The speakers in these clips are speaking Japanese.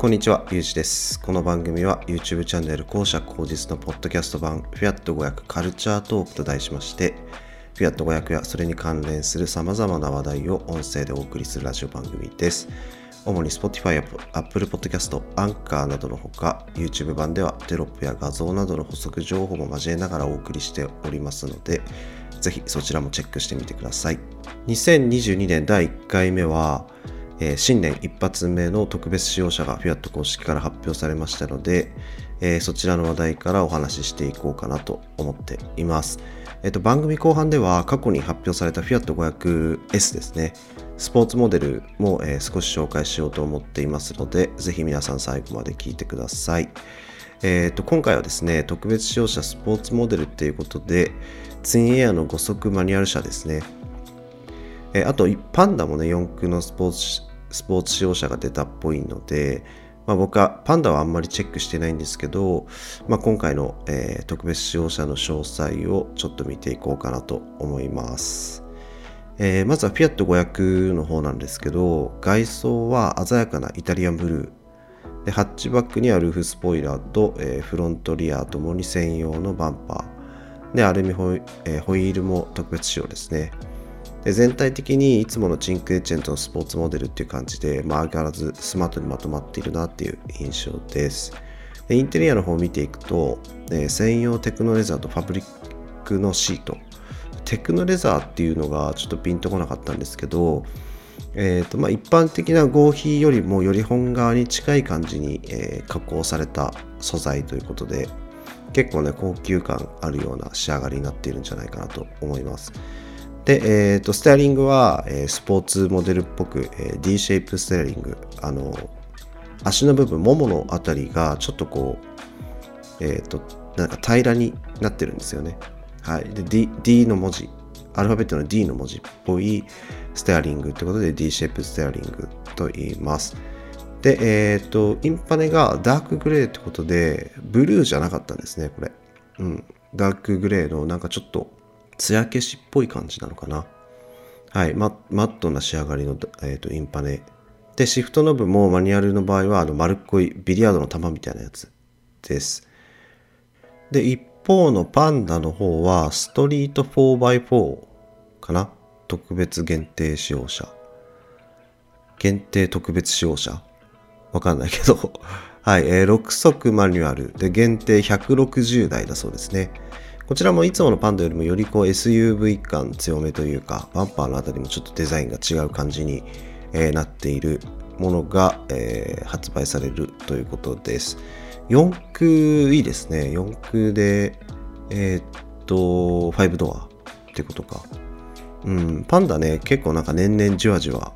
こんにちは、ゆうじです。この番組は YouTube チャンネル公社後日のポッドキャスト版 Fiat500 カルチャートークと題しまして、Fiat500 やそれに関連する様々な話題を音声でお送りするラジオ番組です。主に Spotify や Apple Podcast、Anchor などのほか、YouTube 版ではテロップや画像などの補足情報も交えながらお送りしておりますので、ぜひそちらもチェックしてみてください。2022年第1回目は、えー、新年一発目の特別使用者が Fiat 公式から発表されましたので、えー、そちらの話題からお話ししていこうかなと思っています。えっ、と、番組後半では過去に発表された Fiat 500S ですね、スポーツモデルも、え少し紹介しようと思っていますので、ぜひ皆さん最後まで聞いてください。えーと、今回はですね、特別使用者スポーツモデルっていうことで、ツインエアの5速マニュアル車ですね。え、あと、パンダもね、4駆のスポーツスポーツ使用者が出たっぽいので、まあ、僕はパンダはあんまりチェックしてないんですけど、まあ、今回の、えー、特別使用者の詳細をちょっと見ていこうかなと思います。えー、まずはフィアット500の方なんですけど、外装は鮮やかなイタリアンブルー。でハッチバックにはルーフスポイラーと、えー、フロントリアともに専用のバンパー。で、アルミホイ,、えー、ホイールも特別仕様ですね。で全体的にいつものチンクエチェントのスポーツモデルっていう感じで、まあ、相変わらずスマートにまとまっているなっていう印象です。でインテリアの方を見ていくと、え、専用テクノレザーとファブリックのシート。テクノレザーっていうのがちょっとピンとこなかったんですけど、えーとまあ、一般的な合皮よりもより本側に近い感じに、え、加工された素材ということで結構ね高級感あるような仕上がりになっているんじゃないかなと思います。で、えーと、ステアリングは、えー、スポーツモデルっぽく、えー、D シェイプステアリング。あの足の部分もものあたりがちょっとこうえっ、ー、となんか平らになってるんですよね。はい。で D, D の文字。アルファベットの D の文字っぽいステアリングってことで D シェイプステアリングと言います。でえっ、ー、とインパネがダークグレーってことでブルーじゃなかったんですねこれ。うん。ダークグレーのなんかちょっと艶消しっぽい感じなのかな。はい、ママットな仕上がりの、えーと、インパネ。で、シフトノブもマニュアルの場合はあの丸っこいビリヤードの玉みたいなやつです。で、一方のパンダの方はストリート 4x4 かな特別限定使用者。限定特別使用者わかんないけど はい、えー、6速マニュアルで限定160台だそうですね。こちらもいつものパンダよりもよりこう SUV 感強めというか、バンパーのあたりもちょっとデザインが違う感じに、え、なっているものが、え、発売されるということです。4駆いいですね。4駆で、えー、っと、5ドアってことか。うん、パンダね、結構なんか年々じわじわ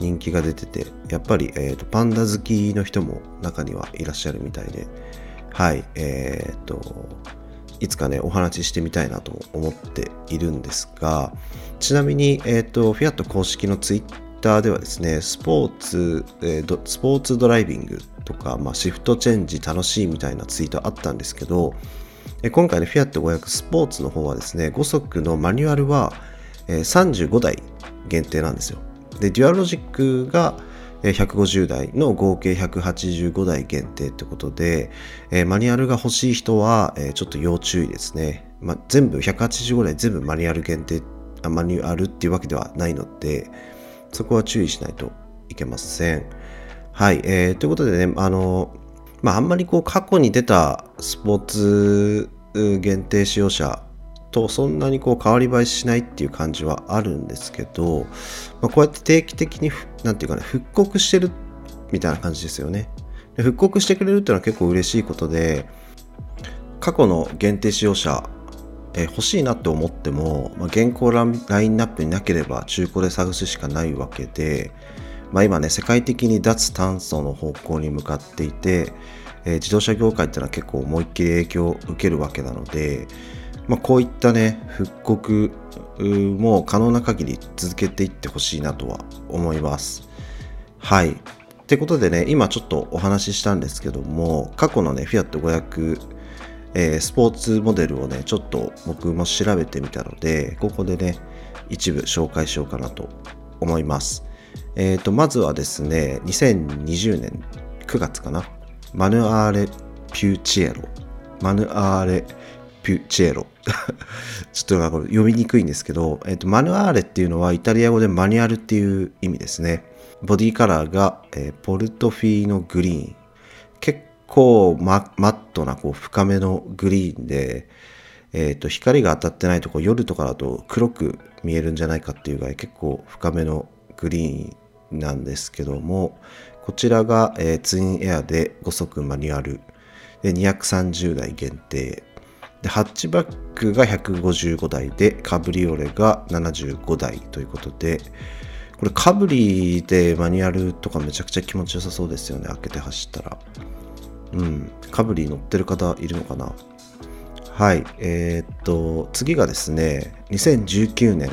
人気が出てて、やっぱり、えーと、パンダ好きの人も中にはいらっしゃるみたいで、はい、えっ、と、いつかね、お話ししてみたいなと思っているんですが、ちなみに、えっ、ー、と、フィアット公式のツイッターではですね、スポーツ、えー、スポーツドライビングとか、まあ、シフトチェンジ楽しいみたいなツイートあったんですけど、今回のフィアット500スポーツの方はですね、5速のマニュアルは、35台限定なんですよ。で、デュアロジックが、150台の合計185台限定ということで、えー、マニュアルが欲しい人は、えー、ちょっと要注意ですね。まあ、全部185台全部マニュアル限定、マニュアルっていうわけではないので、そこは注意しないといけません。はい、えー、ということでね、あの、まあ、あんまりこう過去に出たスポーツ限定使用者とそんなにこう変わり映えしないっていう感じはあるんですけど、まあ、こうやって定期的に何て言うかね復刻してるみたいな感じですよね。で復刻してくれるっていうのは結構嬉しいことで過去の限定使用者え欲しいなって思っても、まあ、現行ラインナップになければ中古で探すしかないわけで、まあ、今ね世界的に脱炭素の方向に向かっていて、えー、自動車業界っていうのは結構思いっきり影響を受けるわけなので、まあ、こういったね復刻もう可能な限り続けていってほしいなとは思います。はい。ってことでね、今ちょっとお話ししたんですけども、過去のね、フィアット500、えー、スポーツモデルをね、ちょっと僕も調べてみたので、ここでね、一部紹介しようかなと思います。えっ、ー、と、まずはですね、2020年9月かな。マヌアーレ・ピューチエロ。マヌアーレ・ピューチエロ。ちょっと読みにくいんですけど、えっと、マヌアーレっていうのはイタリア語でマニュアルっていう意味ですね。ボディカラーが、えー、ポルトフィーノグリーン。結構ママットなこう深めのグリーンで、えーと、光が当たってないとこ夜とかだと黒く見えるんじゃないかっていうぐらい結構深めのグリーンなんですけどもこちらが、えー、ツインエアで5速マニュアルで230台限定でハッチバックが155台でカブリオレが75台ということでこれカブリでマニュアルとかめちゃくちゃ気持ちよさそうですよね開けて走ったらうんカブリ乗ってる方いるのかな？はい、えー、っと、次がですね、2019年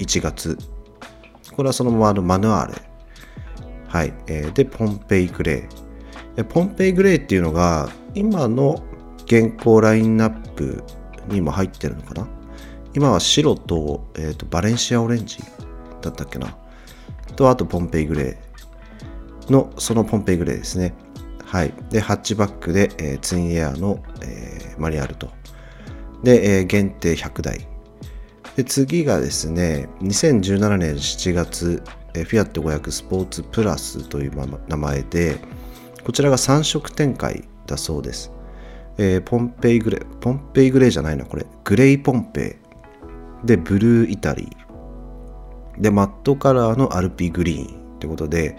1月。これはそのままのマヌアーレ。はい、えー、で、ポンペイグレイ。ポンペイグレイっていうのが、今の現行ラインナップにも入ってるのかな？今は白と,、えーと、バレンシアオレンジだったっけな？と、あとポンペイグレイの、そのポンペイグレイですね。はい。で、ハッチバックで、えー、ツインエアの、えー、マニュアルと。で、えー、限定100台。で、次がですね、2017年7月、えー、フィアット500スポーツプラスという名前で、こちらが3色展開だそうです。えー、ポンペイグレー、ポンペイグレーじゃないな、これ。グレイポンペイ。で、ブルーイタリー。で、マットカラーのアルピグリーンということで、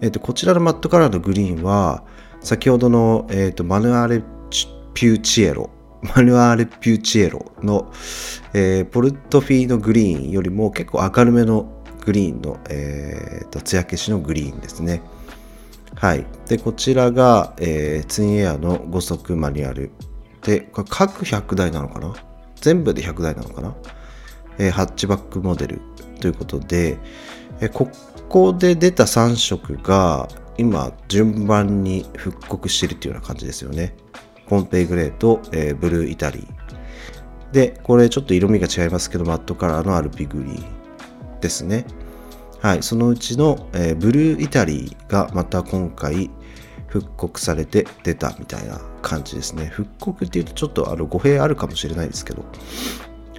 えーと、こちらのマットカラーのグリーンは、先ほどの、えーとマヌアレ・ピューチエロマヌアレ・ピューチエロの、えー、ポルトフィーノグリーンよりも結構明るめのグリーンの、えーと、艶消しのグリーンですね。はい。で、こちらが、えー、ツインエアの5速マニュアル。で、これ各100台なのかな？全部で100台なのかな、えー、ハッチバックモデルということで、えー、ここで出た3色が今順番に復刻しているというような感じですよね。ポンペイグレーと、えー、ブルーイタリー。で、これちょっと色味が違いますけど、マットカラーのアルピグリーですね。はい、そのうちの、えー、ブルーイタリーがまた今回復刻されて出たみたいな感じですね。復刻っていうとちょっとあの語弊あるかもしれないですけど。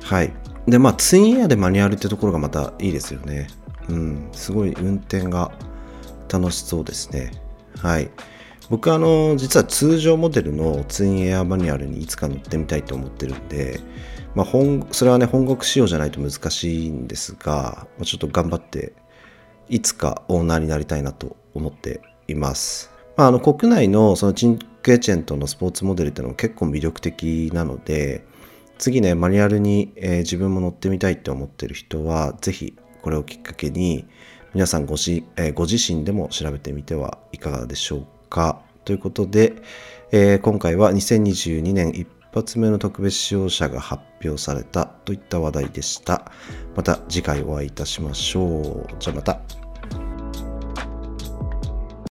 はい。で、まあ、ツインエアでマニュアルってところがまたいいですよね。うん、すごい運転が楽しそうですね。はい。僕あの実は通常モデルのツインエアマニュアルにいつか乗ってみたいと思ってるんで、まあ、本それはね本国仕様じゃないと難しいんですが、ちょっと頑張っていつかオーナーになりたいなと思っています。まあ、あの国内のそのチンクエチェントのスポーツモデルっていうのも結構魅力的なので次ねマニュアルに、え、自分も乗ってみたいって思ってる人は是非これをきっかけに皆さんごし、え、ご自身でも調べてみてはいかがでしょうか。かということで、えー、今回は2022年一発目の特別使用者が発表されたといった話題でした。また次回お会いいたしましょう。じゃあまた。